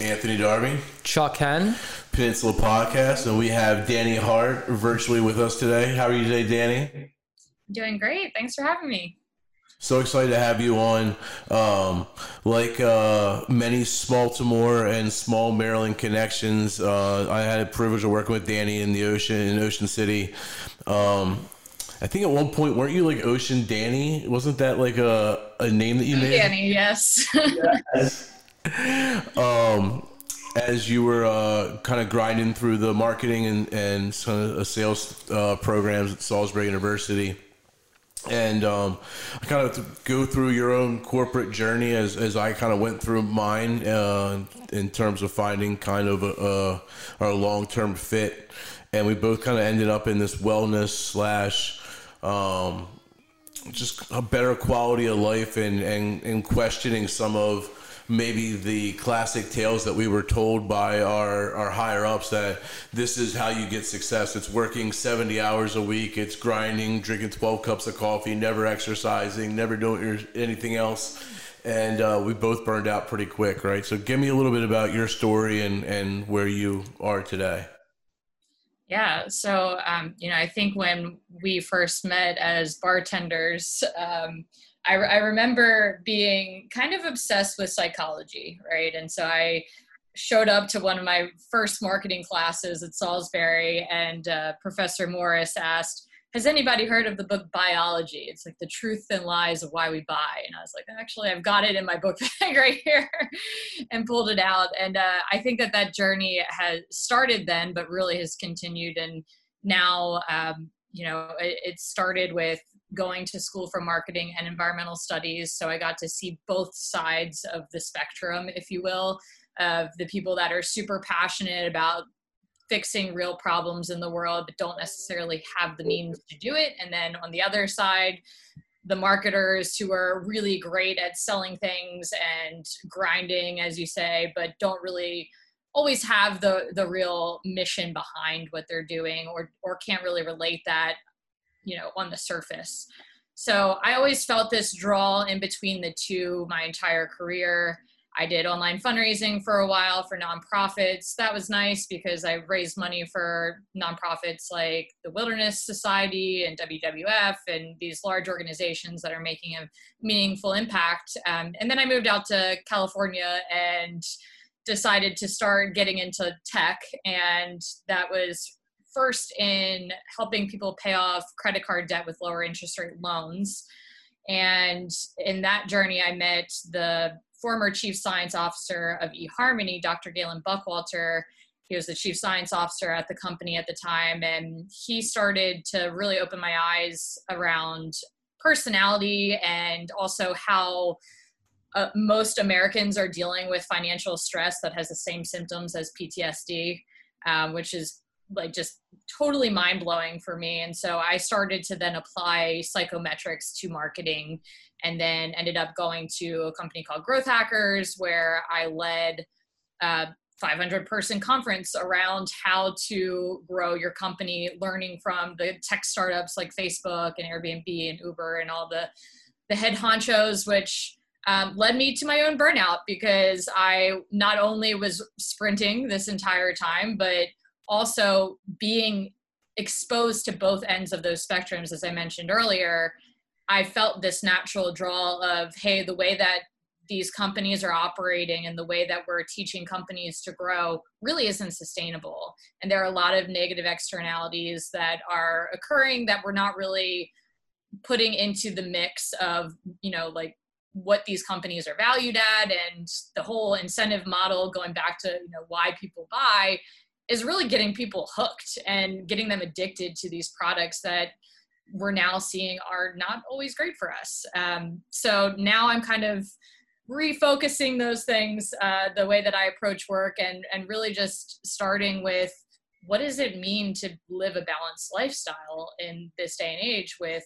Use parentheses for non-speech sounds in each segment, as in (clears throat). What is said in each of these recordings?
Anthony Darby, Chuck Hen, Peninsula Podcast, and we have Danny Hart virtually with us today. How are you today, Danny? Doing great. Thanks for having me. So excited to have you on. Um, like uh, many Baltimore and small Maryland connections, uh, I had a privilege of working with Danny in the ocean in Ocean City. Um, I think at one point, weren't you like Ocean Danny? Wasn't that like a, a name that you made? Danny, yes. (laughs) yes. (laughs) um, as you were uh, kind of grinding through the marketing and, and sales uh, programs at Salisbury University. And um, I kind of go through your own corporate journey as, as I kind of went through mine uh, in terms of finding kind of a, a, a long term fit, and we both kind of ended up in this wellness slash um, just a better quality of life and, and, and questioning some of maybe the classic tales that we were told by our, our higher ups that this is how you get success. It's working 70 hours a week, it's grinding, drinking 12 cups of coffee, never exercising, never doing anything else. And uh, we both burned out pretty quick, right? So give me a little bit about your story and, and where you are today. Yeah, so um, you know, I think when we first met as bartenders, um, I, I remember being kind of obsessed with psychology, right? And so I showed up to one of my first marketing classes at Salisbury, and uh, Professor Morris asked, has anybody heard of the book Buyology? It's like the truth and lies of why we buy. And i was like actually i've got it in my book (laughs) bag right here and pulled it out. And uh, i think that that journey has started then but really has continued. And now um, you know it, it started with going to school for marketing and environmental studies. So I got to see both sides of the spectrum, if you will, of the people that are super passionate about fixing real problems in the world, but don't necessarily have the means to do it. And then on the other side, the marketers who are really great at selling things and grinding, as you say, but don't really always have the the real mission behind what they're doing or or can't really relate that you know on the surface. So i always felt this draw in between the two my entire career. I did online fundraising for a while for nonprofits. That was nice because i raised money for nonprofits like the wilderness society and wwf and these large organizations that are making a meaningful impact. Um, and then i moved out to california and decided to start getting into tech and that was first in helping people pay off credit card debt with lower interest rate loans. And in that journey, I met the former chief science officer of eHarmony, Dr. Galen Buckwalter. He was the chief science officer at the company at the time, and he started to really open my eyes around personality and also how uh, most Americans are dealing with financial stress that has the same symptoms as PTSD, um, which is like just totally mind blowing for me. And so I started to then apply psychometrics to marketing and then ended up going to a company called Growth Hackers where I led a 500 person conference around how to grow your company, learning from the tech startups like Facebook and Airbnb and Uber and all the, the head honchos, which um, led me to my own burnout because I not only was sprinting this entire time, but also being exposed to both ends of those spectrums, as I mentioned earlier, I felt this natural draw of, hey, the way that these companies are operating and the way that we're teaching companies to grow really isn't sustainable. And there are a lot of negative externalities that are occurring that we're not really putting into the mix of, you know, like what these companies are valued at and the whole incentive model going back to, you know, why people buy is really getting people hooked and getting them addicted to these products that we're now seeing are not always great for us. Um, so now I'm kind of refocusing those things, uh, the way that I approach work, and and really just starting with what does it mean to live a balanced lifestyle in this day and age with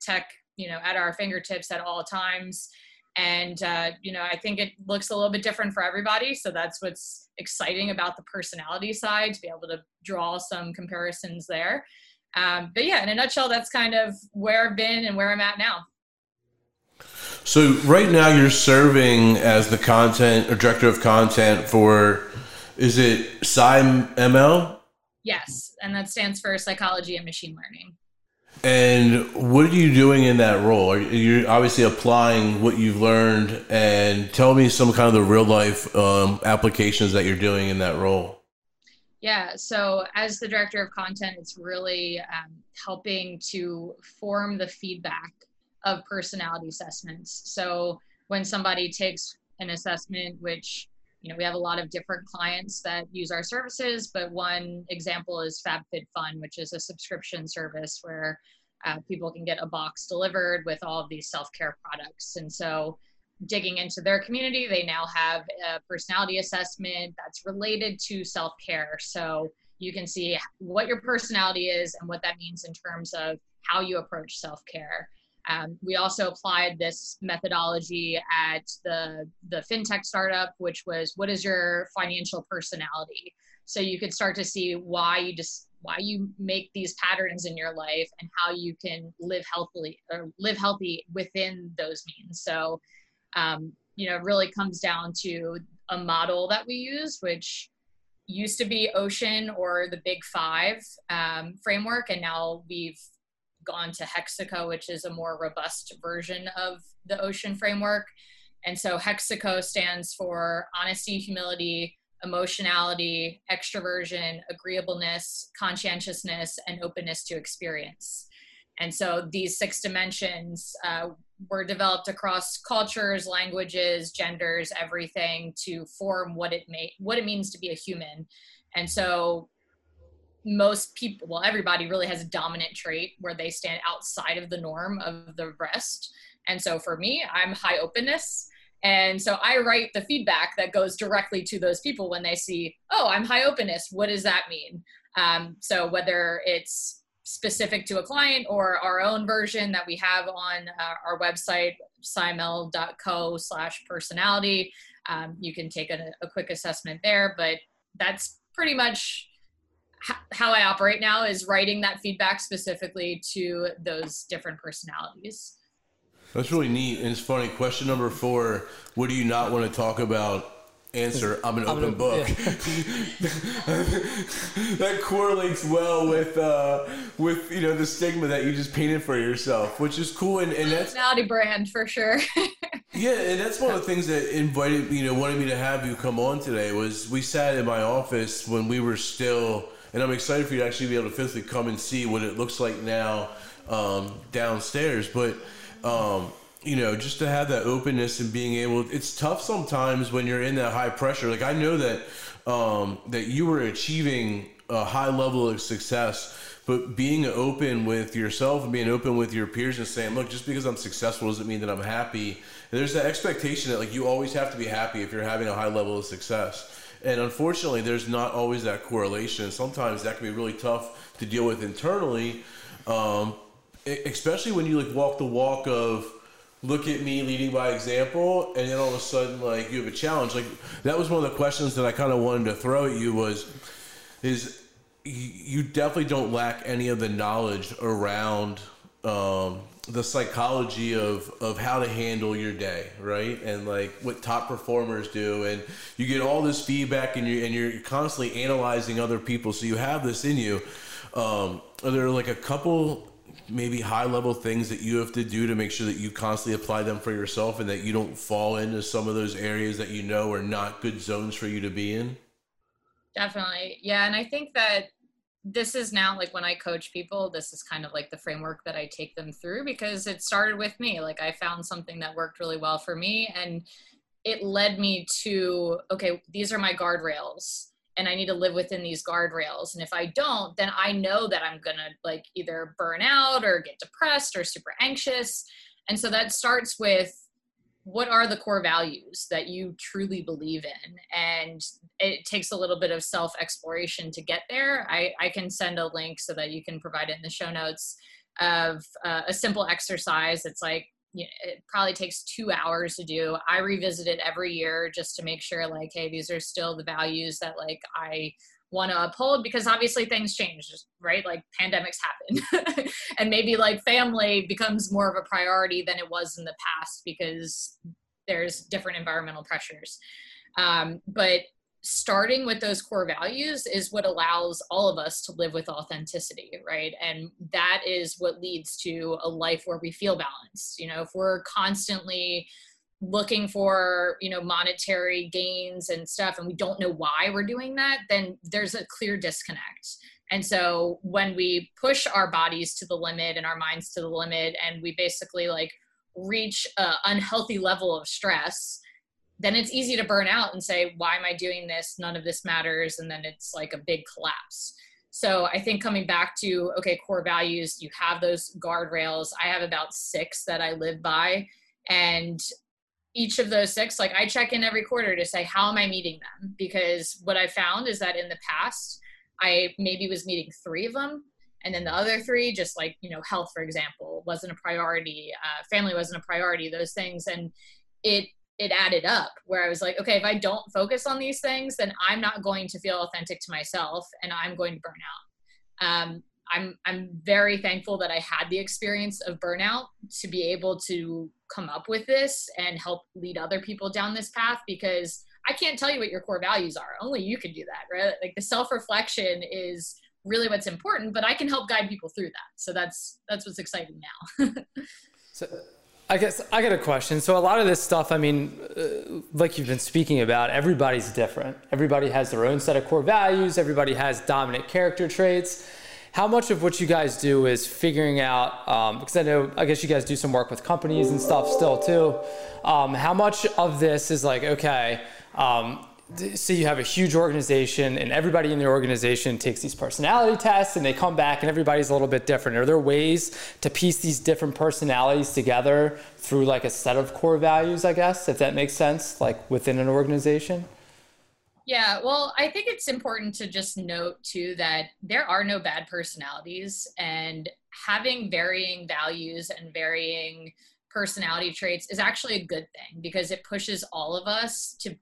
tech, you know, at our fingertips at all times and uh, you know i think it looks a little bit different for everybody so that's what's exciting about the personality side to be able to draw some comparisons there um, but yeah in a nutshell that's kind of where i've been and where i'm at now So right now you're serving as the content or director of content for, is it PsyML? Yes, and that stands for Psychology and Machine Learning. And what are you doing in that role? You're you obviously applying what you've learned? And tell me some kind of the real life um, applications that you're doing in that role. Yeah, so as the director of content, it's really um, helping to form the feedback of personality assessments. So when somebody takes an assessment, which you know we have a lot of different clients that use our services, but one example is FabFitFun, which is a subscription service where uh, people can get a box delivered with all of these self-care products. And so digging into their community, they now have a personality assessment that's related to self care. So you can see what your personality is and what that means in terms of how you approach self care. Um, we also applied this methodology at the the fintech startup, which was what is your financial personality. So you could start to see why you just why you make these patterns in your life and how you can live healthily or live healthy within those means. So um, you know, really comes down to a model that we use, which used to be Ocean or the Big Five um, framework, and now we've gone to Hexaco, which is a more robust version of the Ocean framework. And so Hexaco stands for honesty, humility, emotionality, extroversion, agreeableness, conscientiousness, and openness to experience. And so these six dimensions uh, were developed across cultures, languages, genders, everything to form what it may what it means to be a human. And so most people, well, everybody really has a dominant trait where they stand outside of the norm of the rest. And so for me, I'm high openness. And so I write the feedback that goes directly to those people when they see, oh, I'm high openness. What does that mean? Um, so whether it's specific to a client or our own version that we have on uh, our website, psyml.co slash personality. Um, you can take a, a, quick assessment there, but that's pretty much how I operate now is writing that feedback specifically to those different personalities. That's really neat. And it's funny. Question number four What do you not want to talk about answer i'm an I'm open an, book yeah. (laughs) that correlates well with uh, with you know the stigma that you just painted for yourself which is cool and, and that's personality brand for sure (laughs) yeah and that's one of the things that invited you know wanted me to have you come on today was we sat in my office when we were still and i'm excited for you to actually be able to physically come and see what it looks like now um, downstairs but um, you know, just to have that openness and being able, it's tough sometimes when you're in that high pressure. Like I know that um, that you were achieving a high level of success, but being open with yourself and being open with your peers and saying, look, just because I'm successful doesn't mean that I'm happy. And there's that expectation that like you always have to be happy if you're having a high level of success. And unfortunately, there's not always that correlation. Sometimes that can be really tough to deal with internally, um, especially when you like walk the walk of look at me leading by example and then all of a sudden like you have a challenge like that was one of the questions that i kind of wanted to throw at you was is you definitely don't lack any of the knowledge around um, the psychology of of how to handle your day, right? And like what top performers do, and you get all this feedback, and you and you're constantly analyzing other people, so you have this in you. Um, are there like a couple maybe high level things that you have to do to make sure that you constantly apply them for yourself and that you don't fall into some of those areas that you know are not good zones for you to be in? Definitely. Yeah. And I think that this is now like when I coach people, this is kind of like the framework that I take them through because it started with me. Like I found something that worked really well for me and it led me to okay, these are my guardrails and I need to live within these guardrails. And if I don't, then I know that I'm going to like either burn out or get depressed or super anxious. And so that starts with what are the core values that you truly believe in? And it takes a little bit of self exploration to get there. I, I can send a link so that you can provide it in the show notes of uh, a simple exercise. It's like you know, it probably takes two hours to do. I revisit it every year just to make sure, like, hey, these are still the values that like I want to uphold because obviously things change right? Like pandemics happen. (laughs) And maybe like family becomes more of a priority than it was in the past because there's different environmental pressures. Um, but starting with those core values is what allows all of us to live with authenticity right? And that is what leads to a life where we feel balanced. You know if we're constantly looking for you know monetary gains and stuff and we don't know why we're doing that then there's a clear disconnect. And so when we push our bodies to the limit and our minds to the limit and we basically like reach an unhealthy level of stress then it's easy to burn out and say why am i doing this? None of this matters and then it's like a big collapse. So i think coming back to okay core values you have those guardrails. I have about six that i live by and each of those six like i check in every quarter to say how am i meeting them? Because what i found is that in the past i maybe was meeting three of them and then the other three just like you know health for example wasn't a priority uh, family wasn't a priority those things and it it added up where i was like okay if i don't focus on these things then i'm not going to feel authentic to myself and i'm going to burn out. Um, I'm I'm very thankful that I had the experience of burnout to be able to come up with this and help lead other people down this path because I can't tell you what your core values are. Only you can do that, right? Like the self-reflection is really what's important, but I can help guide people through that. So that's that's what's exciting now. (laughs) so I guess I got a question. So a lot of this stuff, I mean, uh, like you've been speaking about, everybody's different. Everybody has their own set of core values. Everybody has dominant character traits how much of what you guys do is figuring out um, because i know i guess you guys do some work with companies and stuff still too. Um, how much of this is like okay um, so you have a huge organization and everybody in the organization takes these personality tests and they come back and everybody's a little bit different. Are there ways to piece these different personalities together through like a set of core values i guess if that makes sense like within an organization yeah, well, I think it's important to just note too that there are no bad personalities, and having varying values and varying personality traits is actually a good thing because it pushes all of us to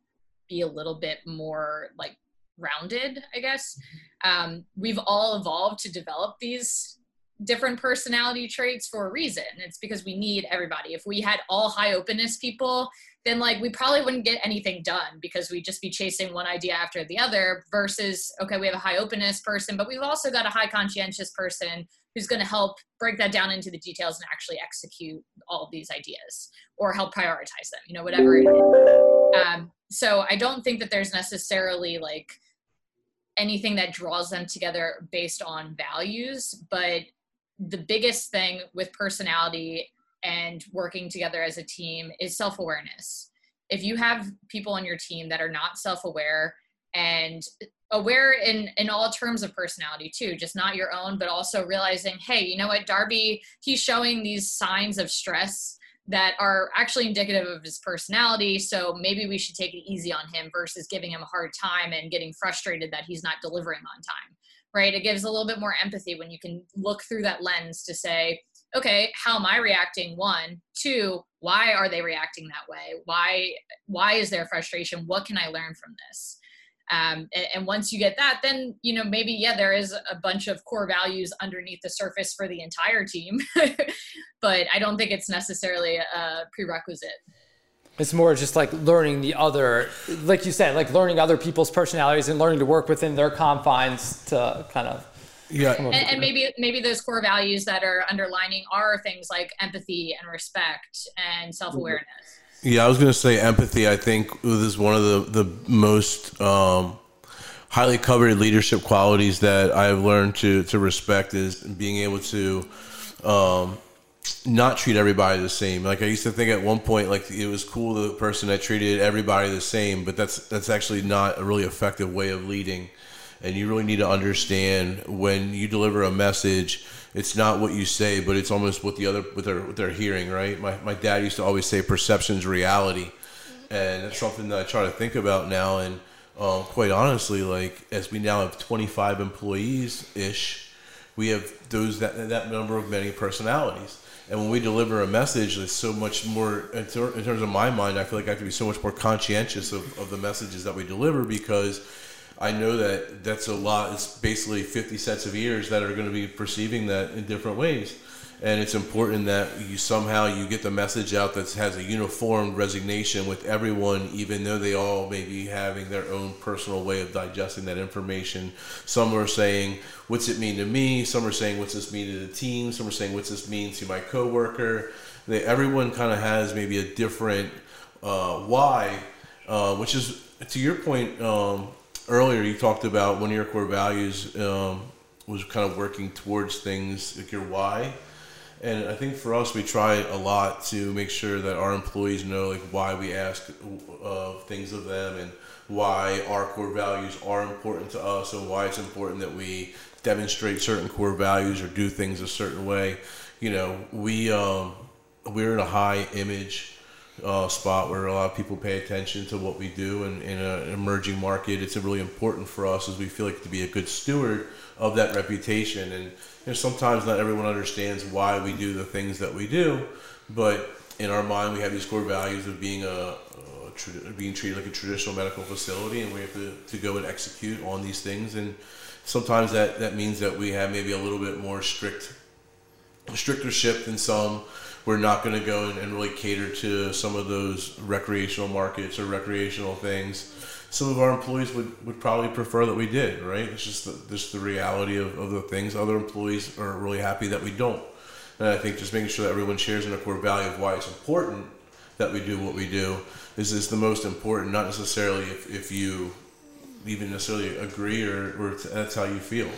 be a little bit more like rounded, I guess. Um, we've all evolved to develop these different personality traits for a reason. It's because we need everybody. If we had all high openness people, then like we probably wouldn't get anything done because we'd just be chasing one idea after the other versus okay we have a high openness person but we've also got a high conscientious person who's going to help break that down into the details and actually execute all of these ideas or help prioritize them you know whatever it is. Um, so i don't think that there's necessarily like anything that draws them together based on values but the biggest thing with personality and working together as a team is self awareness. If you have people on your team that are not self aware and aware in in all terms of personality too just not your own but also realizing hey you know what darby he's showing these signs of stress that are actually indicative of his personality so maybe we should take it easy on him versus giving him a hard time and getting frustrated that he's not delivering on time right it gives a little bit more empathy when you can look through that lens to say okay how am i reacting? One. Two why are they reacting that way? Why why is there frustration? What can i learn from this? Um, and, and, once you get that then you know maybe yeah there is a bunch of core values underneath the surface for the entire team (laughs) but i don't think it's necessarily a prerequisite. It's more just like learning the other like you said like learning other people's personalities and learning to work within their confines to kind of yeah. And, and, maybe maybe those core values that are underlining are things like empathy and respect and self-awareness. Yeah i was going to say empathy i think is one of the the most um, highly coveted leadership qualities that i've learned to to respect is being able to um, not treat everybody the same. Like I used to think at one point, like it was cool the person that treated everybody the same, but that's that's actually not a really effective way of leading and you really need to understand when you deliver a message it's not what you say but it's almost what the other what they're what they're hearing right? My, my dad used to always say perception's reality. And that's something that i try to think about now. And um, quite honestly like as we now have 25 employees ish we have those that that number of many personalities. And when we deliver a message it's so much more in, ter- in terms of my mind i feel like i have to be so much more conscientious of, of the messages that we deliver because I know that that's a lot. It's basically 50 sets of ears that are going to be perceiving that in different ways. And it's important that you somehow you get the message out that has a uniform resignation with everyone, even though they all may be having their own personal way of digesting that information. Some are saying, "What's it mean to me?" Some are saying, "What's this mean to the team?" Some are saying, "What's this mean to my coworker?" They, everyone kind of has maybe a different uh, why, uh, which is to your point. Um, earlier you talked about one of your core values um, was kind of working towards things like your why. And i think for us we try a lot to make sure that our employees know like why we ask uh, things of them and why our core values are important to us and why it's important that we demonstrate certain core values or do things a certain way. You know we um, we're in a high image uh, spot where a lot of people pay attention to what we do and in an emerging market. It's really important for us as we feel like to be a good steward of that reputation. And you know, sometimes not everyone understands why we do the things that we do but in our mind we have these core values of being a, a being treated like a traditional medical facility and we have to, to go and execute on these things. And sometimes that, that means that we have maybe a little bit more strict stricter ship than some we're not going to go and really cater to some of those recreational markets or recreational things. Some of our employees would, would probably prefer that we did, right? It's just the, just the reality of, of the things. Other employees are really happy that we don't. And I think just making sure that everyone shares in a core value of why it's important that we do what we do is, is the most important, not necessarily if, if you even necessarily agree or, or that's how you feel.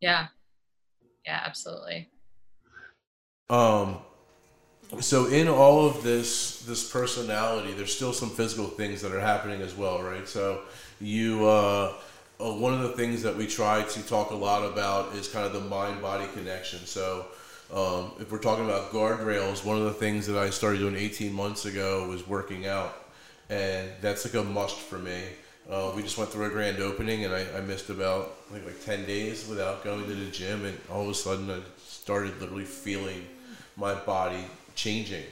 Yeah. Yeah, absolutely. Um, so in all of this this personality there's still some physical things that are happening as well right? So you uh, uh, one of the things that we try to talk a lot about is kind of the mind body connection. So um, if we're talking about guardrails one of the things that i started doing 18 months ago was working out and that's like a must for me. Uh, we just went through a grand opening and I, I missed about like, like 10 days without going to the gym and all of a sudden i started literally feeling my body changing.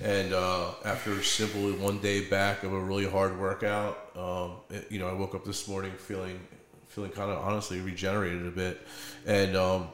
And uh, after simply one day back of a really hard workout, um, it, you know, I woke up this morning feeling feeling kind of honestly regenerated a bit, and um,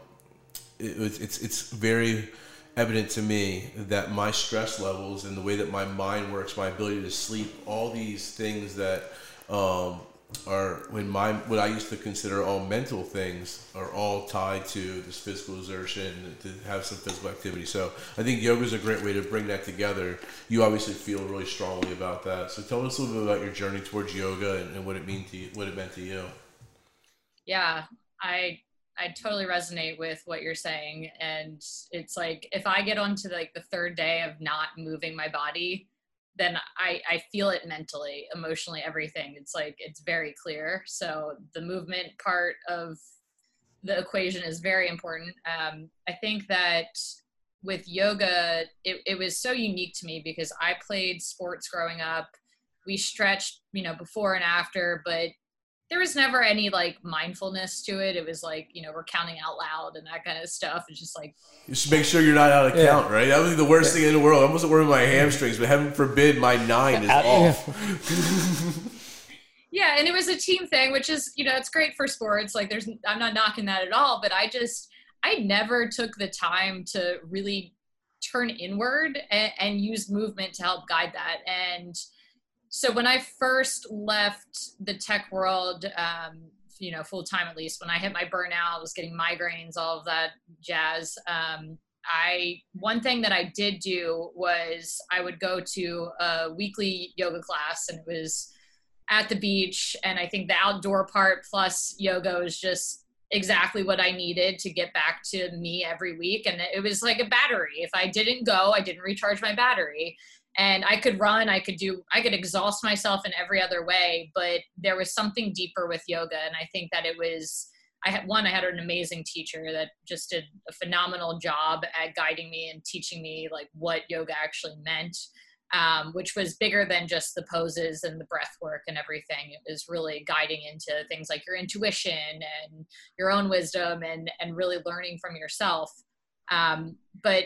it, it's it's very evident to me that my stress levels and the way that my mind works, my ability to sleep, all these things that um, are when my what I used to consider all mental things are all tied to this physical exertion to have some physical activity. So I think yoga is a great way to bring that together. You obviously feel really strongly about that. So tell us a little bit about your journey towards yoga and, and what it mean to you, what it meant to you. Yeah, I I totally resonate with what you're saying, and it's like if I get onto like the third day of not moving my body, then I, I feel it mentally, emotionally, everything. It's like it's very clear. So the movement part of the equation is very important. Um, I think that with yoga, it, it was so unique to me because I played sports growing up. We stretched, you know, before and after, but there was never any like mindfulness to it. It was like, you know, we're counting out loud and that kind of stuff. It's just like You should make sure you're not out of yeah. count, right? That would be the worst yeah. thing in the world. I wasn't wearing my hamstrings, but heaven forbid my nine is (laughs) off. (laughs) yeah, and it was a team thing, which is, you know, it's great for sports. Like there's I'm not knocking that at all, but I just I never took the time to really turn inward and, and use movement to help guide that. And so when I first left the tech world, um, you know, full time at least, when I hit my burnout, I was getting migraines, all of that jazz. Um, I one thing that I did do was I would go to a weekly yoga class, and it was at the beach. And I think the outdoor part plus yoga was just exactly what I needed to get back to me every week. And it was like a battery. If I didn't go, I didn't recharge my battery and i could run i could do i could exhaust myself in every other way but there was something deeper with yoga and i think that it was i had one i had an amazing teacher that just did a phenomenal job at guiding me and teaching me like what yoga actually meant um, which was bigger than just the poses and the breath work and everything. It was really guiding into things like your intuition and your own wisdom and and really learning from yourself. Um, but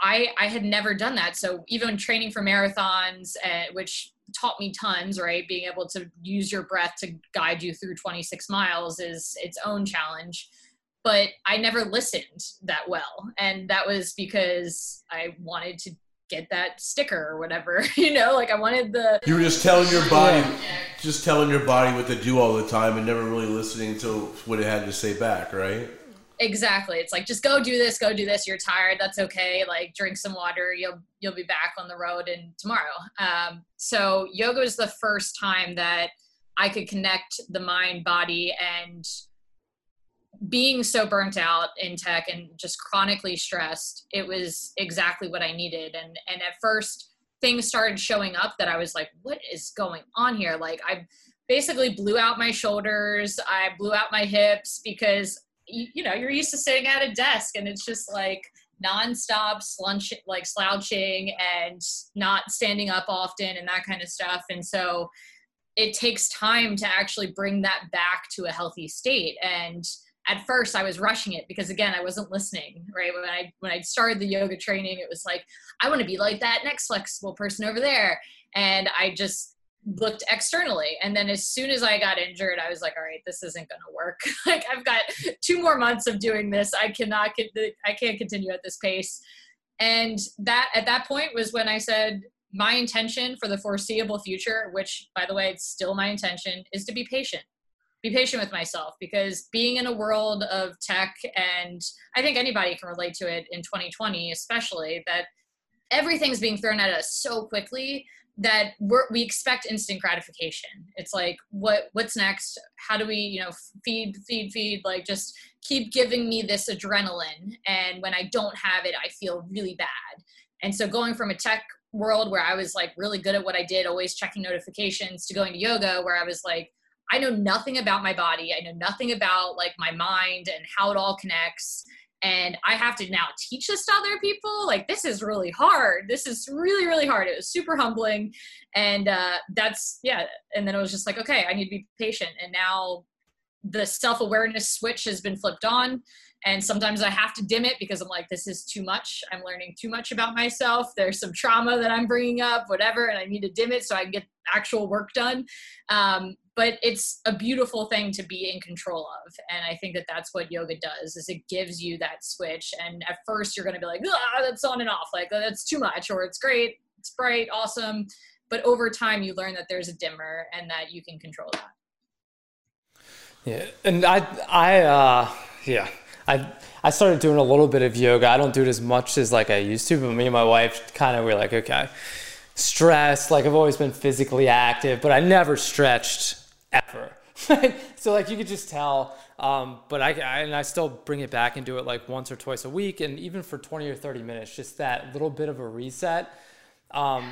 I I had never done that. So even training for marathons, uh, which taught me tons, right? Being able to use your breath to guide you through 26 miles is its own challenge. But I never listened that well. And that was because I wanted to get that sticker or whatever, (laughs) you know, like I wanted the. You were just telling your body, just telling your body what to do all the time and never really listening to what it had to say back, right? Exactly. It's like just go do this, go do this. You're tired. That's okay. Like drink some water. You'll you'll be back on the road and tomorrow. Um, so yoga was the first time that I could connect the mind, body, and being so burnt out in tech and just chronically stressed. It was exactly what I needed. And and at first things started showing up that I was like, what is going on here? Like I basically blew out my shoulders. I blew out my hips because you, you know you're used to sitting at a desk and it's just like nonstop slunch like slouching and not standing up often and that kind of stuff. And so it takes time to actually bring that back to a healthy state. And at first I was rushing it because again I wasn't listening right? When I when I started the yoga training it was like I want to be like that next flexible person over there. And I just looked externally. And then as soon as i got injured i was like all right this isn't going to work. (laughs) Like i've got two more months of doing this. I cannot get the, i can't continue at this pace. And that at that point was when i said my intention for the foreseeable future which by the way it's still my intention is to be patient. Be patient with myself. Because being in a world of tech and i think anybody can relate to it in 2020 especially that everything's being thrown at us so quickly that we're, we expect instant gratification. It's like, what what's next? How do we, you know, feed, feed, feed? Like, just keep giving me this adrenaline, and when I don't have it, I feel really bad. And so, going from a tech world where I was like really good at what I did, always checking notifications, to going to yoga where I was like, I know nothing about my body. I know nothing about like my mind and how it all connects and I have to now teach this to other people. Like this is really hard. This is really really hard. It was super humbling, and uh, that's yeah. And then it was just like, okay, I need to be patient. And now the self awareness switch has been flipped on, and sometimes I have to dim it because I'm like, this is too much. I'm learning too much about myself. There's some trauma that I'm bringing up, whatever, and I need to dim it so I can get actual work done. Um, but it's a beautiful thing to be in control of. And i think that that's what yoga does is it gives you that switch. And at first you're going to be like ah, that's on and off. Like that's too much or it's great. It's bright. Awesome. But over time you learn that there's a dimmer and that you can control that. Yeah. And i i uh yeah. I i started doing a little bit of yoga. I don't do it as much as like i used to but me and my wife kind of were like okay stress. Like i've always been physically active but i never stretched ever. (laughs) so like you could just tell. Um, but I, I, and I still bring it back and do it like once or twice a week, and even for 20 or 30 minutes, just that little bit of a reset. Um,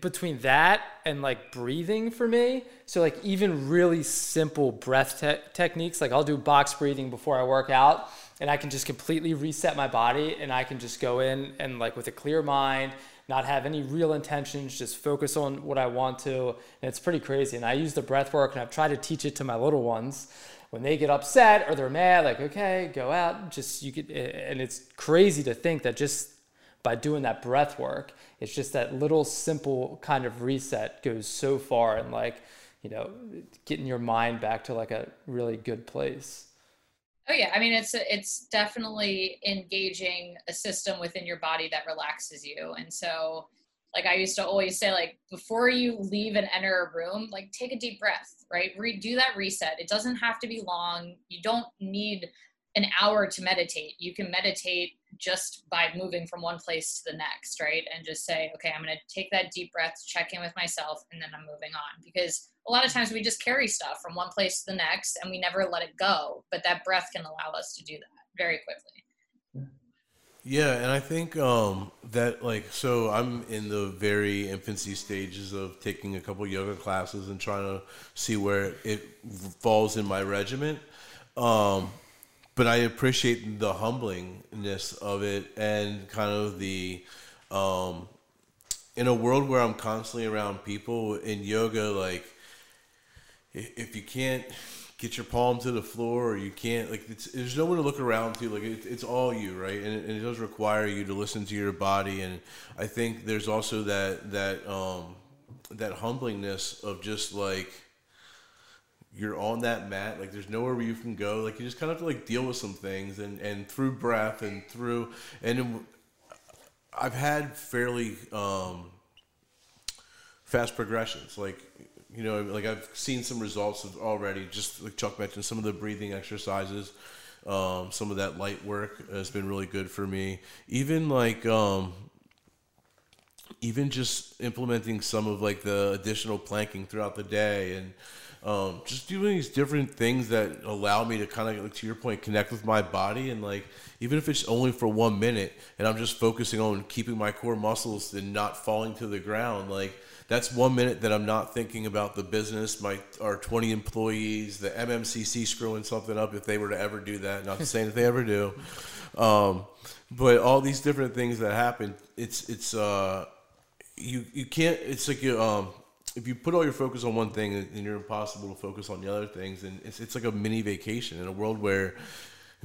between that and like breathing for me, so like even really simple breath te- techniques, like I'll do box breathing before I work out, and I can just completely reset my body, and I can just go in and like with a clear mind not have any real intentions, just focus on what I want to. And it's pretty crazy. And I use the breath work and I've tried to teach it to my little ones. When they get upset or they're mad, like, okay, go out, just you could, eh, and it's crazy to think that just by doing that breath work, it's just that little simple kind of reset goes so far and like, you know, getting your mind back to like a really good place. Oh yeah, I mean it's it's definitely engaging a system within your body that relaxes you. And so like I used to always say like before you leave and enter a room, like take a deep breath, right? Re- do that reset. It doesn't have to be long. You don't need an hour to meditate. You can meditate just by moving from one place to the next, right? And just say, okay, I'm going to take that deep breath, check in with myself, and then I'm moving on. Because a lot of times we just carry stuff from one place to the next and we never let it go. But that breath can allow us to do that very quickly. Yeah, and I think um, that like so I'm in the very infancy stages of taking a couple yoga classes and trying to see where it falls in my regiment. Um, but I appreciate the humblingness of it and kind of the um, in a world where I'm constantly around people in yoga, like if you can't get your palm to the floor or you can't like there's no one to look around to like it, it's all you right? And it, and it, does require you to listen to your body. And i think there's also that that um that humblingness of just like you're on that mat like there's nowhere where you can go like you just kind of have to like deal with some things and and through breath and through and i've had fairly um fast progressions like you know, like I've seen some results already. Just like Chuck mentioned, some of the breathing exercises, um, some of that light work has been really good for me. Even like, um, even just implementing some of like the additional planking throughout the day and um, just doing these different things that allow me to kind of, like, to your point, connect with my body and like even if it's only for one minute and I'm just focusing on keeping my core muscles and not falling to the ground, like that's one minute that I'm not thinking about the business, my our 20 employees, the MMCC screwing something up if they were to ever do that. Not saying that they ever do, um, but all these different things that happen. It's it's uh, you you can't. It's like you um, if you put all your focus on one thing, then you're impossible to focus on the other things, and it's it's like a mini vacation in a world where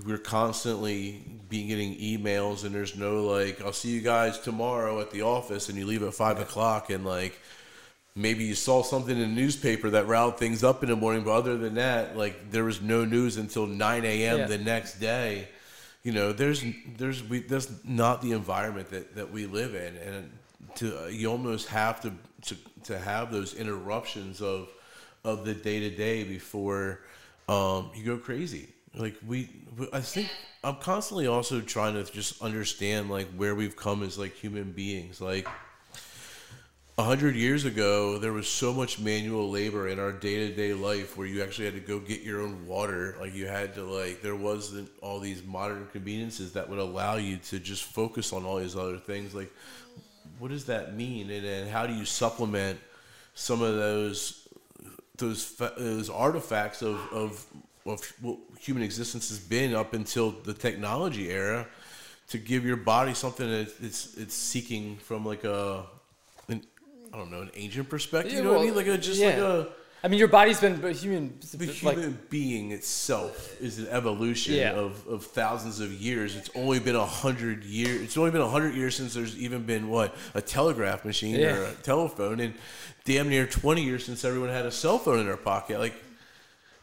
we're constantly being getting emails and there's no like i'll see you guys tomorrow at the office and you leave at five o'clock and like maybe you saw something in the newspaper that riled things up in the morning, but other than that, like there was no news until 9 a.m. Yeah. the next day. You know, there's there's we that's not the environment that, that we live in, and to you almost have to, to to have those interruptions of of the day to day before um, you go crazy. Like we, I think I'm constantly also trying to just understand like where we've come as like human beings, like a hundred years ago, there was so much manual labor in our day to day life where you actually had to go get your own water. Like you had to like there wasn't all these modern conveniences that would allow you to just focus on all these other things. Like, what does that mean? And then how do you supplement some of those those those artifacts of of of what human existence has been up until the technology era to give your body something that it's it's seeking from like a I don't know, an ancient perspective. Yeah, you know well, what I mean? Like a just yeah. like a. I mean, your body's been a human. The human being itself is an evolution yeah. of, of thousands of years. It's only been a hundred years. It's only been a hundred years since there's even been what a telegraph machine yeah. or a telephone, and damn near twenty years since everyone had a cell phone in their pocket. Like,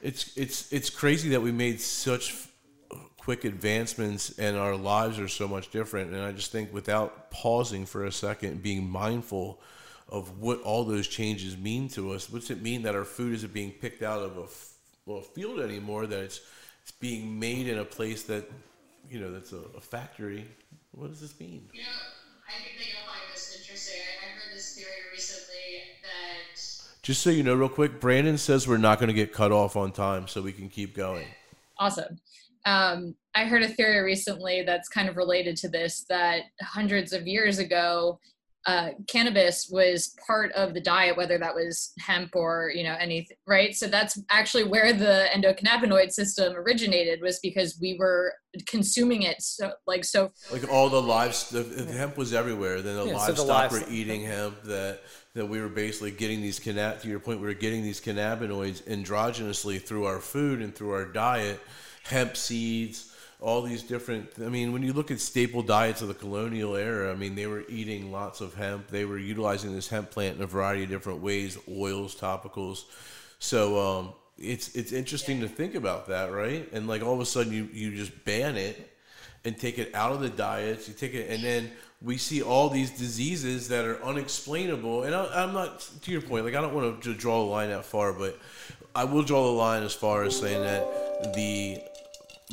it's it's it's crazy that we made such quick advancements and our lives are so much different. And I just think without pausing for a second, being mindful of what all those changes mean to us. What's it mean that our food isn't being picked out of a, well, field anymore? That it's it's being made in a place that you know that's a, a factory. What does this mean? You know, I think you'll find this interesting. I, I heard this theory recently that. Just so you know, real quick, Brandon says we're not going to get cut off on time, so we can keep going. Awesome. Um, I heard a theory recently that's kind of related to this that hundreds of years ago, uh, cannabis was part of the diet, whether that was hemp or you know anything, right? So that's actually where the endocannabinoid system originated, was because we were consuming it so like so. Like all the lives, the, the hemp was everywhere. Then the yeah, livestock so the livestock. were eating hemp. That that we were basically getting these canna- to your point, we were getting these cannabinoids endogenously through our food and through our diet, hemp seeds all these different i mean when you look at staple diets of the colonial era i mean they were eating lots of hemp. They were utilizing this hemp plant in a variety of different ways oils topicals. So um, it's it's interesting to think about that right? And like all of a sudden you you just ban it and take it out of the diets. You take it and then we see all these diseases that are unexplainable. And I, i'm not to your point like i don't want to draw a line that far but i will draw the line as far as saying that the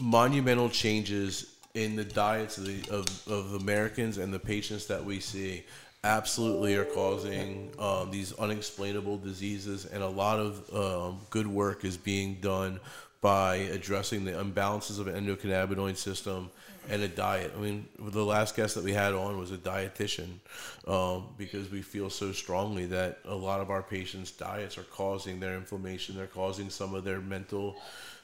monumental changes in the diets of, the, of, of Americans and the patients that we see absolutely are causing um, these unexplainable diseases, and a lot of um, good work is being done by addressing the imbalances of an endocannabinoid system and a diet. I mean, the last guest that we had on was a dietitian um, because we feel so strongly that a lot of our patients' diets are causing their inflammation, they're causing some of their mental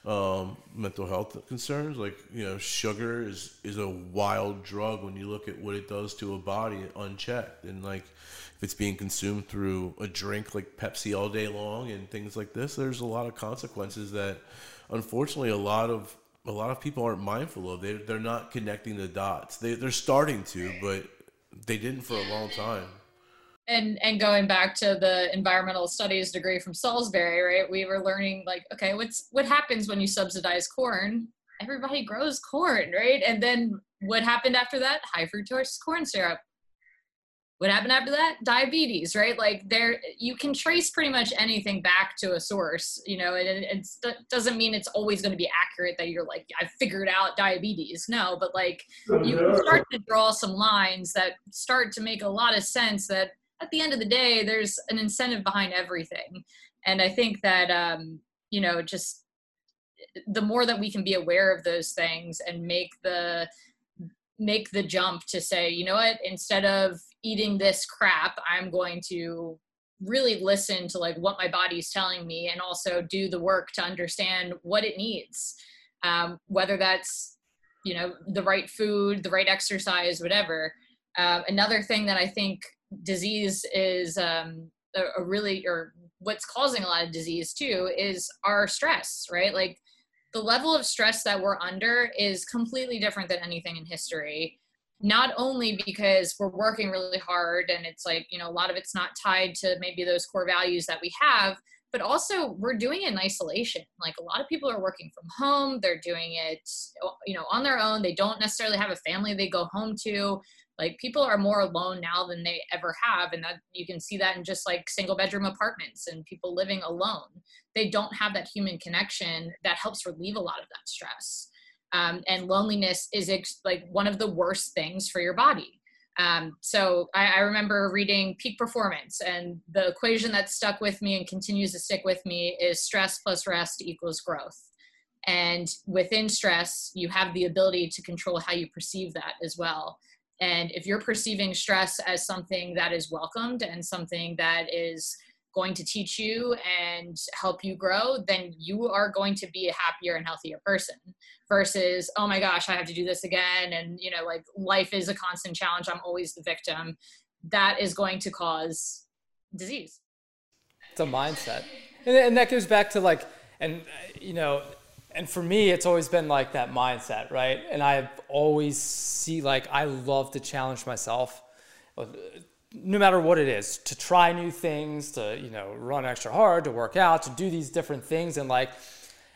um, mental health concerns. Like you know, sugar is is a wild drug when you look at what it does to a body unchecked. And like if it's being consumed through a drink like Pepsi all day long and things like this, there's a lot of consequences that unfortunately a lot of a lot of people aren't mindful of. They they're not connecting the dots. They they're starting to, but they didn't for a long time. And and going back to the environmental studies degree from Salisbury, right? We were learning like, okay, what's what happens when you subsidize corn? Everybody grows corn, right? And then what happened after that? High fructose corn syrup what happened after that diabetes right like there you can trace pretty much anything back to a source you know and it, it doesn't mean it's always going to be accurate that you're like i figured out diabetes no but like you can start to draw some lines that start to make a lot of sense that at the end of the day there's an incentive behind everything. And i think that um you know just the more that we can be aware of those things and make the make the jump to say you know what? Instead of eating this crap i'm going to really listen to like what my body's telling me and also do the work to understand what it needs. Um, whether that's you know the right food the right exercise whatever. Uh, another thing that i think disease is um, a, a really or what's causing a lot of disease too is our stress right? Like the level of stress that we're under is completely different than anything in history. Not only because we're working really hard and it's like you know a lot of it's not tied to maybe those core values that we have but also we're doing it in isolation. Like a lot of people are working from home they're doing it you know on their own. They don't necessarily have a family they go home to like people are more alone now than they ever have and that you can see that in just like single bedroom apartments and people living alone. They don't have that human connection that helps relieve a lot of that stress. Um, and loneliness is ex- like one of the worst things for your body. Um, so I, I remember reading peak performance and the equation that stuck with me and continues to stick with me is stress plus rest equals growth. And within stress you have the ability to control how you perceive that as well and if you're perceiving stress as something that is welcomed and something that is going to teach you and help you grow, then you are going to be a happier and healthier person versus, oh my gosh, I have to do this again. And, you know, like life is a constant challenge. I'm always the victim. That is going to cause disease. It's a mindset. And, that goes back to like, and, uh, you know, and for me, it's always been like that mindset, right? And I've always see like I love to challenge myself, uh, no matter what it is, to try new things, to you know run extra hard, to work out, to do these different things, and like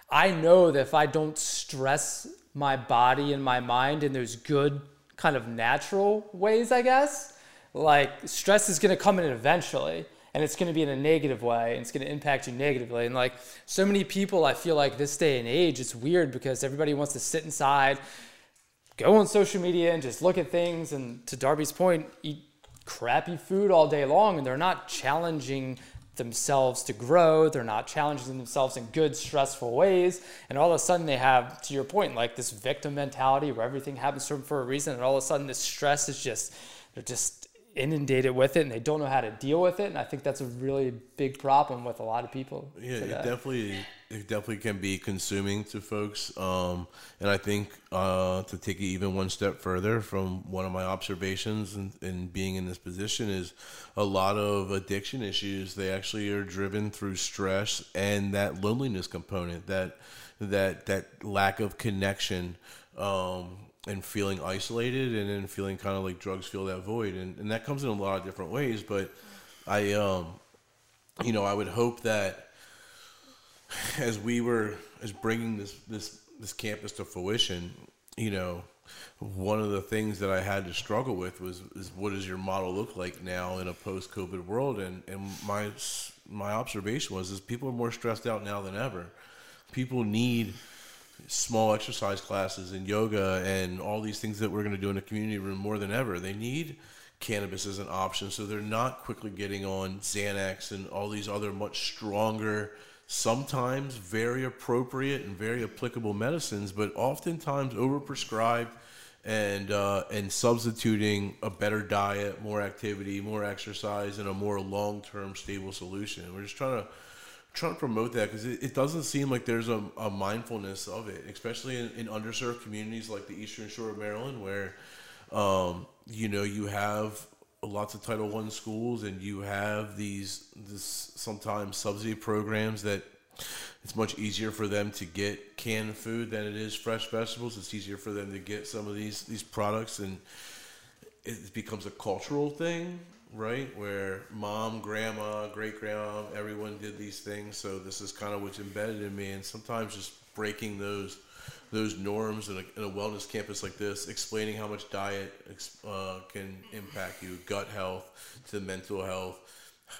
I know that if I don't stress my body and my mind in those good kind of natural ways, I guess, like stress is gonna come in eventually and it's going to be in a negative way and it's going to impact you negatively. And like so many people i feel like this day and age it's weird because everybody wants to sit inside go on social media and just look at things. And to darby's point eat crappy food all day long and they're not challenging themselves to grow. They're not challenging themselves in good stressful ways. And all of a sudden they have to your point like this victim mentality where everything happens to them for a reason and all of a sudden this stress is just they're just inundated with it and they don't know how to deal with it and i think that's a really big problem with a lot of people yeah today. it definitely it definitely can be consuming to folks um, and i think uh, to take it even one step further from one of my observations in, in being in this position is a lot of addiction issues they actually are driven through stress and that loneliness component that that that lack of connection um, and feeling isolated and then feeling kind of like drugs fill that void and, and that comes in a lot of different ways but i um you know i would hope that as we were as bringing this this this campus to fruition you know one of the things that i had to struggle with was is what does your model look like now in a post covid world? And and my my observation was is people are more stressed out now than ever. People need small exercise classes and yoga and all these things that we're going to do in a community room more than ever. They need cannabis as an option, so they're not quickly getting on Xanax and all these other much stronger, sometimes very appropriate and very applicable medicines, but oftentimes overprescribed and uh, and substituting a better diet, more activity, more exercise, and a more long term stable solution. We're just trying to trying to promote that because it, it, doesn't seem like there's a, a mindfulness of it, especially in, in, underserved communities like the Eastern Shore of Maryland, where um, you know you have lots of Title One schools, and you have these this sometimes subsidy programs that it's much easier for them to get canned food than it is fresh vegetables. It's easier for them to get some of these these products, and it becomes a cultural thing, right? Where mom, grandma, great grandma, everyone did these things, so this is kind of what's embedded in me. And sometimes just breaking those those norms in a, in a wellness campus like this, explaining how much diet uh, can impact you, gut health to mental health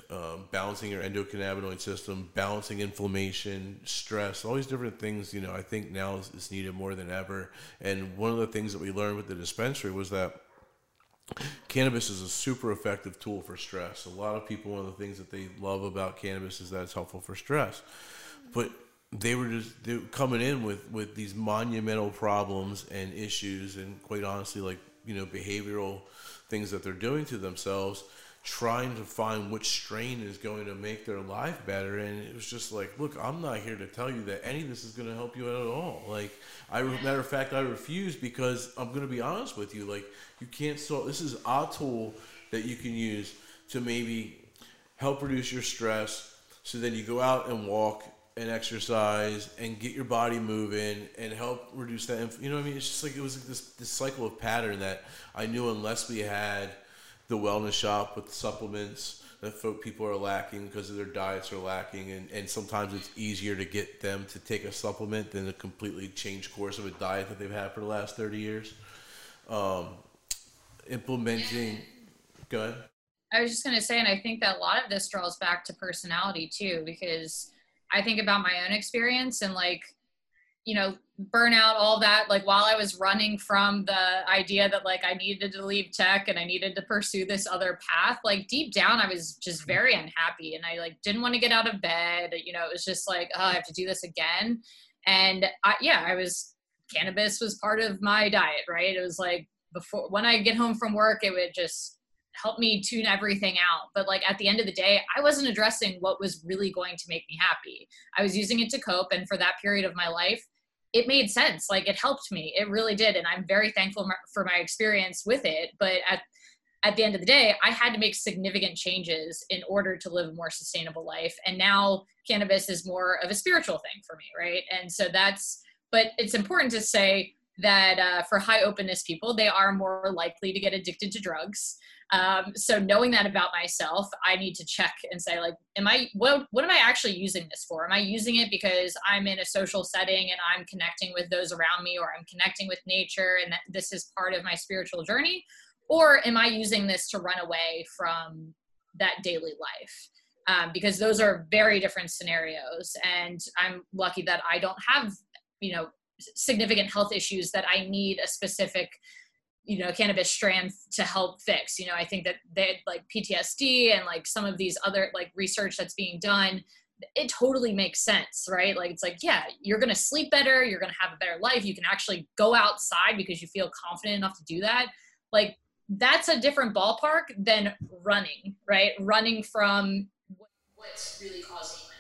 um, balancing your endocannabinoid system, balancing inflammation, stress, all these different things. You know, I think now is, is needed more than ever. And one of the things that we learned with the dispensary was that cannabis is a super effective tool for stress. A lot of people, one of the things that they love about cannabis is that it's helpful for stress. But they were just they were coming in with with these monumental problems and issues, and quite honestly, like you know, behavioral things that they're doing to themselves trying to find which strain is going to make their life better and it was just like look i'm not here to tell you that any of this is going to help you at all. Like i matter of fact i refuse because i'm going to be honest with you like you can't solve this is a tool that you can use to maybe help reduce your stress so then you go out and walk and exercise and get your body moving and help reduce that you know what i mean? It's just like it was like this, this cycle of pattern that i knew unless we had the wellness shop with supplements that folk people are lacking because their diets are lacking and, and sometimes it's easier to get them to take a supplement than a completely change course of a diet that they've had for the last 30 years. Um, implementing go ahead. I was just going to say and i think that a lot of this draws back to personality too because i think about my own experience and like you know burnout all that like while i was running from the idea that like i needed to leave tech and i needed to pursue this other path like deep down i was just very unhappy and i like didn't want to get out of bed you know it was just like oh i have to do this again. And I, yeah i was cannabis was part of my diet right? It was like before when i get home from work it would just help me tune everything out but like at the end of the day i wasn't addressing what was really going to make me happy i was using it to cope and for that period of my life it made sense. Like it helped me. It really did. And I'm very thankful for my experience with it. But at, at the end of the day, I had to make significant changes in order to live a more sustainable life. And now cannabis is more of a spiritual thing for me, right? And so that's, but it's important to say that uh, for high openness people, they are more likely to get addicted to drugs. Um, so knowing that about myself, I need to check and say like, am I what what am I actually using this for? Am I using it because I'm in a social setting and I'm connecting with those around me, or I'm connecting with nature, and that this is part of my spiritual journey, or am I using this to run away from that daily life? Um, because those are very different scenarios, and I'm lucky that I don't have you know significant health issues that I need a specific you know cannabis strand to help fix you know i think that they like ptsd and like some of these other like research that's being done it totally makes sense right? Like it's like yeah you're gonna sleep better you're gonna have a better life you can actually go outside because you feel confident enough to do that. Like that's a different ballpark than running right? Running from what's really causing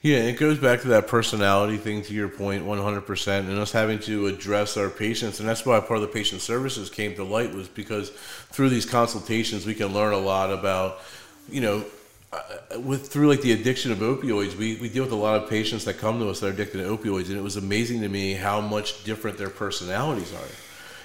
yeah, it goes back to that personality thing to your point 100% and us having to address our patients and that's why part of the patient services came to light was because through these consultations we can learn a lot about you know uh, with through like the addiction of opioids we, we deal with a lot of patients that come to us that are addicted to opioids and it was amazing to me how much different their personalities are.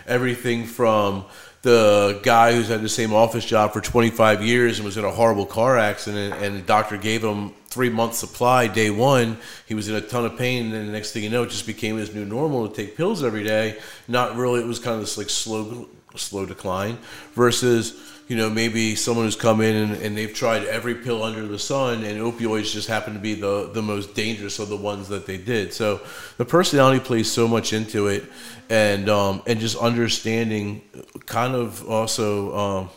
Everything from the guy who's had the same office job for 25 years and was in a horrible car accident and the doctor gave him three months supply day one. He was in a ton of pain and then the next thing you know it just became his new normal to take pills every day. Not really it was kind of this like slow slow decline versus you know, maybe someone who's come in and, and, they've tried every pill under the sun, and opioids just happen to be the, the most dangerous of the ones that they did. So the personality plays so much into it, and um, and just understanding, kind of also um,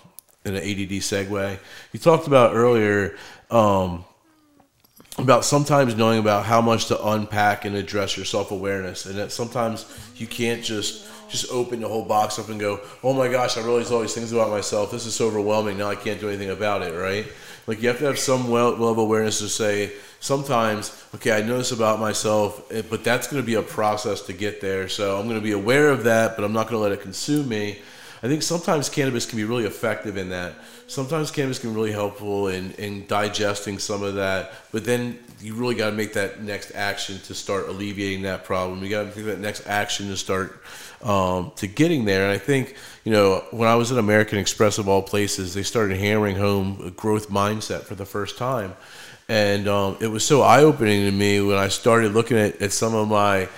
in an ADD segue. You talked about earlier. Um, about sometimes knowing about how much to unpack and address your self awareness, and that sometimes you can't just just open the whole box up and go, oh my gosh, I realize all these things about myself. This is so overwhelming. Now I can't do anything about it, right? Like you have to have some level of awareness to say, sometimes, okay, I know this about myself, eh, but that's going to be a process to get there. So I'm going to be aware of that, but I'm not going to let it consume me. I think sometimes cannabis can be really effective in that. Sometimes cannabis can be really helpful in, in digesting some of that, but then you really got to make that next action to start alleviating that problem. You got to take that next action to start um, to getting there. And I think, you know, when I was at American Express of all places, they started hammering home a growth mindset for the first time. And um, it was so eye opening to me when I started looking at, at some of my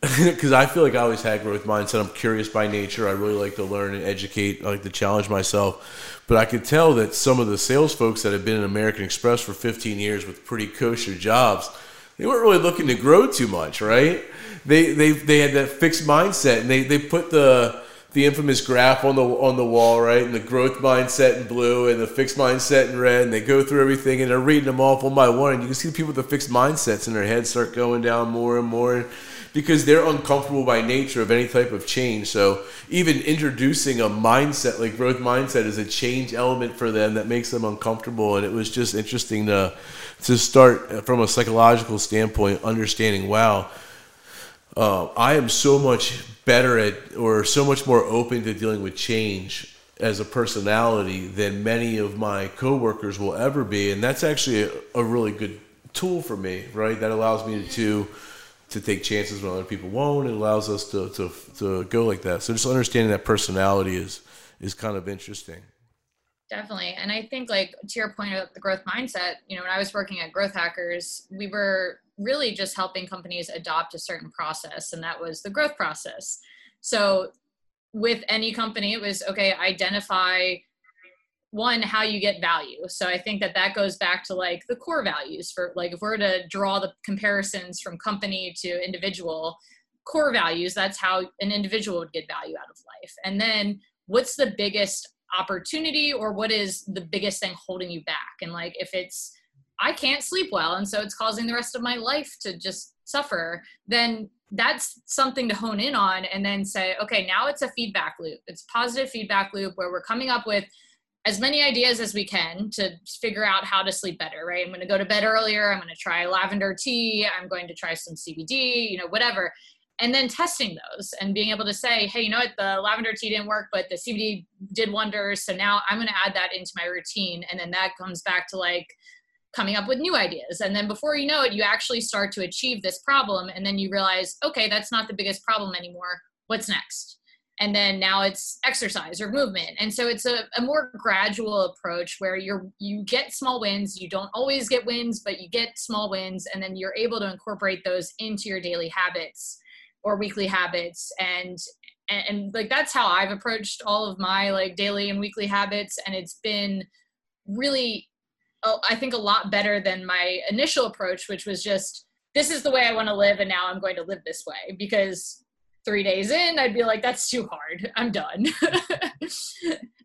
(laughs) because I feel like I always had growth mindset. I'm curious by nature. I really like to learn and educate. I like to challenge myself. But I could tell that some of the sales folks that had been in American Express for 15 years with pretty kosher jobs, they weren't really looking to grow too much, right? They they, they had that fixed mindset, and they, they put the the infamous graph on the on the wall, right? And the growth mindset in blue and the fixed mindset in red. And they go through everything and they're reading them off one by one. And you can see people with the fixed mindsets in their heads start going down more and more because they're uncomfortable by nature of any type of change. So even introducing a mindset like growth mindset is a change element for them that makes them uncomfortable. And it was just interesting to to start from a psychological standpoint, understanding, wow, uh, I am so much better at or so much more open to dealing with change as a personality than many of my coworkers will ever be, and that's actually a, a really good tool for me, right? That allows me to to take chances when other people won't. It allows us to, to, to go like that. So just understanding that personality is is kind of interesting. Definitely. And I think like to your point about the growth mindset, you know, when I was working at Growth Hackers, we were really just helping companies adopt a certain process and that was the growth process. So with any company it was okay, identify one how you get value. So i think that that goes back to like the core values for like if we're to draw the comparisons from company to individual core values that's how an individual would get value out of life. And then what's the biggest opportunity or what is the biggest thing holding you back? And like if it's i can't sleep well and so it's causing the rest of my life to just suffer then that's something to hone in on and then say okay now it's a feedback loop. It's positive feedback loop where we're coming up with as many ideas as we can to figure out how to sleep better, right? I'm going to go to bed earlier. I'm going to try lavender tea. I'm going to try some CBD, you know, whatever. And then testing those and being able to say, hey, you know what, the lavender tea didn't work, but the CBD did wonders. So now I'm going to add that into my routine. And then that comes back to like coming up with new ideas. And then before you know it, you actually start to achieve this problem. And then you realize, okay, that's not the biggest problem anymore. What's next? And then now it's exercise or movement. And so it's a, a more gradual approach where you're you get small wins. You don't always get wins but you get small wins and then you're able to incorporate those into your daily habits or weekly habits. And and, and like that's how i've approached all of my like daily and weekly habits and it's been really i think a lot better than my initial approach which was just this is the way i want to live and now i'm going to live this way because three days in, I'd be like, that's too hard. I'm done. (laughs)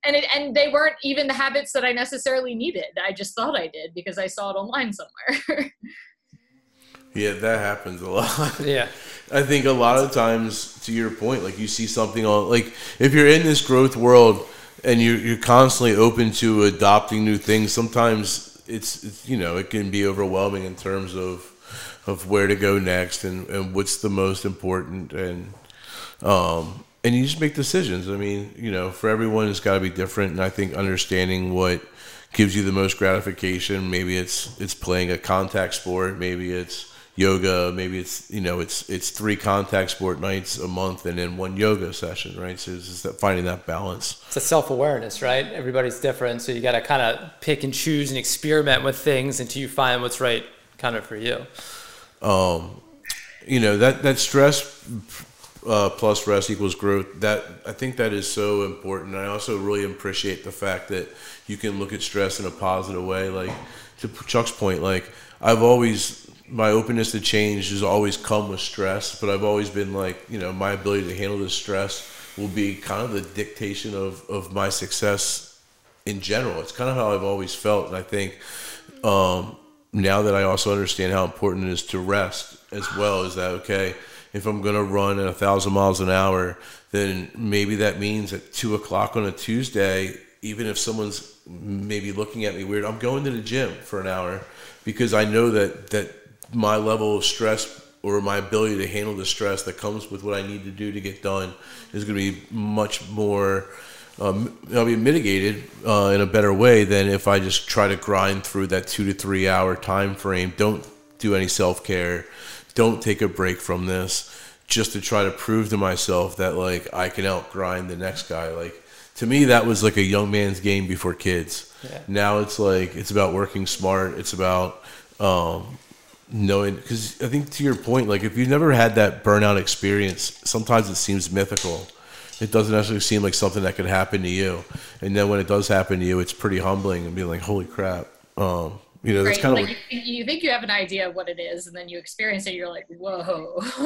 and it, and they weren't even the habits that I necessarily needed. I just thought I did because I saw it online somewhere. (laughs) yeah, that happens a lot. (laughs) Yeah. I think a lot of times, to your point, like you see something on, like if you're in this growth world and you're, you're constantly open to adopting new things, sometimes it's, it's you know, it can be overwhelming in terms of of where to go next and, and what's the most important and um, and you just make decisions. I mean, you know, for everyone, it's got to be different. And I think understanding what gives you the most gratification, maybe it's it's playing a contact sport, maybe it's yoga, maybe it's you know it's it's three contact sport nights a month and then one yoga session, right? So it's just that finding that balance. It's a self awareness, right? Everybody's different, so you got to kind of pick and choose and experiment with things until you find what's right, kind of for you. Um, you know that that stress uh, plus rest equals growth. That I think that is so important. I also really appreciate the fact that you can look at stress in a positive way. Like to Chuck's point, like I've always my openness to change has always come with stress, but I've always been like you know my ability to handle this stress will be kind of the dictation of of my success in general. It's kind of how I've always felt, and I think. Um, now that I also understand how important it is to rest as well, is that okay? If I'm going to run at a thousand miles an hour, then maybe that means at two o'clock on a Tuesday, even if someone's maybe looking at me weird, I'm going to the gym for an hour because I know that that my level of stress or my ability to handle the stress that comes with what I need to do to get done is going to be much more um, I'll be mitigated uh, in a better way than if I just try to grind through that two to three hour time frame. Don't do any self care. Don't take a break from this just to try to prove to myself that like I can out grind the next guy. Like to me, that was like a young man's game before kids. Yeah. Now it's like it's about working smart. It's about um, knowing because I think to your point, like if you've never had that burnout experience, sometimes it seems mythical. It doesn't actually seem like something that could happen to you, and then when it does happen to you, it's pretty humbling and being like, "Holy crap!" Um, you know, that's Right. kind of Like you, you think you have an idea of what it is, and then you experience it. You're like, whoa. (laughs)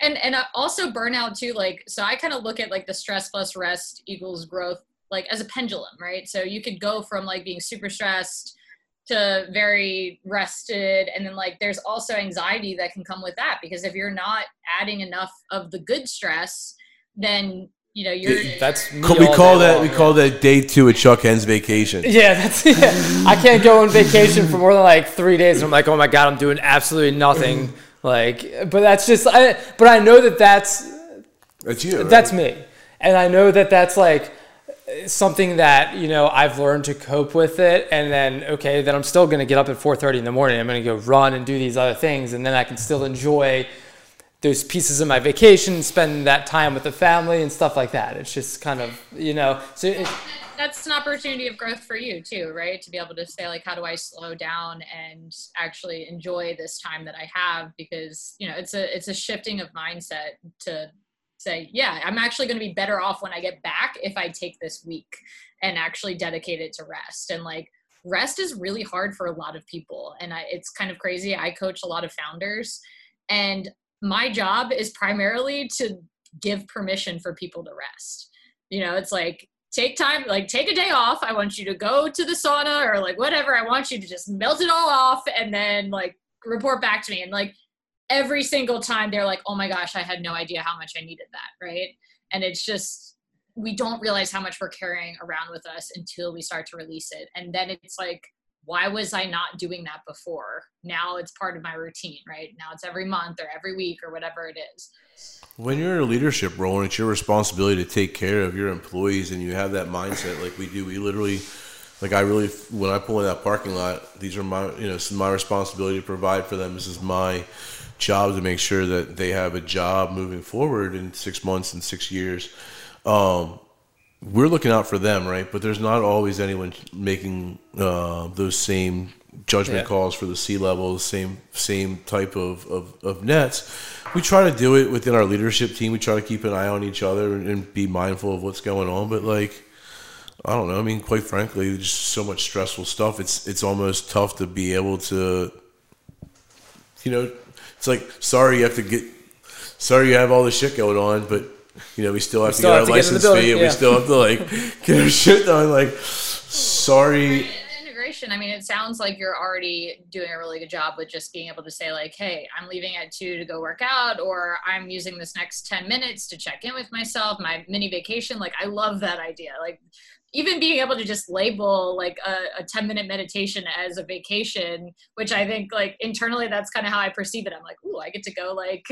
and and uh, also burnout too. Like, so I kind of look at like the stress plus rest equals growth, like as a pendulum, right? So you could go from like being super stressed to very rested, and then like there's also anxiety that can come with that because if you're not adding enough of the good stress, then you know you're That's me we call that long, we yeah. call that day two at Chuck Hens vacation. (laughs) Yeah, that's yeah. I can't go on vacation for more than like three days, and I'm like, oh my god, I'm doing absolutely nothing. (clears throat) Like, but that's just, I. But I know that that's That's you. right? that's me, and I know that that's like something that you know I've learned to cope with it, and then okay, then I'm still gonna get up at 4:30 in the morning. I'm gonna go run and do these other things, and then I can still enjoy those pieces of my vacation, spend that time with the family and stuff like that. It's just kind of you know, so it, that's an opportunity of growth for you too, right? To be able to say like, how do I slow down and actually enjoy this time that I have? Because you know, it's a it's a shifting of mindset to say, yeah, I'm actually going to be better off when I get back if I take this week and actually dedicate it to rest. And like, rest is really hard for a lot of people, and I, it's kind of crazy. I coach a lot of founders, and my job is primarily to give permission for people to rest. You know, it's like take time like take a day off. I want you to go to the sauna or like whatever. I want you to just melt it all off and then like report back to me. And like every single time they're like oh my gosh i had no idea how much i needed that right? And it's just we don't realize how much we're carrying around with us until we start to release it. And then it's like why was i not doing that before now it's part of my routine right now it's every month or every week or whatever it is When you're in a leadership role and it's your responsibility to take care of your employees and you have that mindset like we do, we literally, like I really, when I pull in that parking lot, these are my, you know, this is my responsibility to provide for them. This is my job to make sure that they have a job moving forward in six months and six years. Um, we're looking out for them, right? But there's not always anyone making uh, those same judgment Yeah. calls for the C-level, same same type of, of, of nets. We try to do it within our leadership team. We try to keep an eye on each other and, and be mindful of what's going on. But like, I don't know. I mean, quite frankly, there's just so much stressful stuff. It's it's almost tough to be able to, you know, it's like sorry you have to get, sorry you have all this shit going on, but you know we still have to still get have our to get license building, fee and yeah. we still have to like (laughs) get our shit done. Like, sorry. Integration i mean it sounds like you're already doing a really good job with just being able to say like hey i'm leaving at two to go work out or i'm using this next 10 minutes to check in with myself my mini vacation like i love that idea like even being able to just label like a, a 10 minute meditation as a vacation which i think like internally that's kind of how i perceive it i'm like ooh i get to go like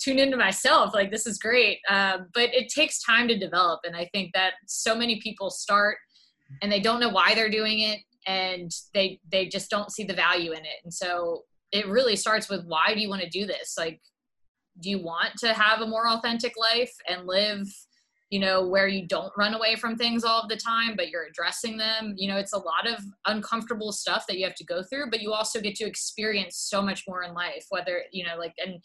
tune into myself like this is great. Um, but it takes time to develop and i think that so many people start and they don't know why they're doing it and they they just don't see the value in it. And so it really starts with why do you want to do this? Like do you want to have a more authentic life and live you know where you don't run away from things all of the time but you're addressing them? You know it's a lot of uncomfortable stuff that you have to go through but you also get to experience so much more in life whether you know like and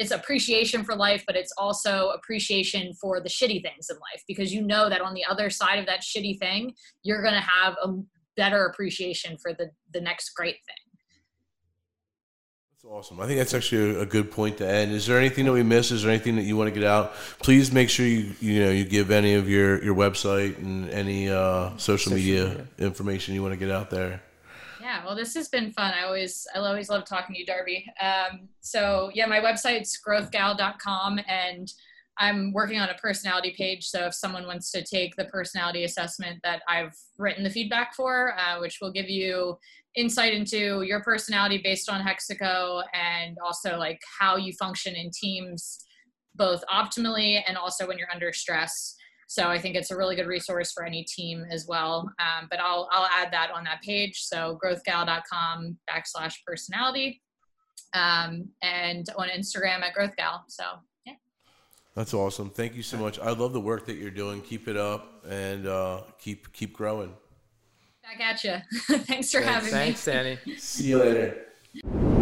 it's appreciation for life but it's also appreciation for the shitty things in life because you know that on the other side of that shitty thing you're going to have a better appreciation for the the next great thing That's awesome. I think that's actually a, a good point to end. Is there anything that we missed? Is there anything that you want to get out? Please make sure you you know you give any of your your website and any uh, social, media, media. information you want to get out there. Yeah, well, this has been fun. I always, I always love talking to you, Darby. Um, so yeah, my website's growthgal.com, and I'm working on a personality page. So if someone wants to take the personality assessment that I've written the feedback for, uh, which will give you insight into your personality based on Hexaco, and also like how you function in teams, both optimally and also when you're under stress. So I think it's a really good resource for any team as well. Um, but I'll, I'll add that on that page. So growthgal.com backslash personality um, and on Instagram at growthgal. So yeah. That's awesome. Thank you so much. I love the work that you're doing. Keep it up and uh, keep keep growing. Back at you. (laughs) Thanks for Thanks, having thanks, me. Thanks, Danny. See you later.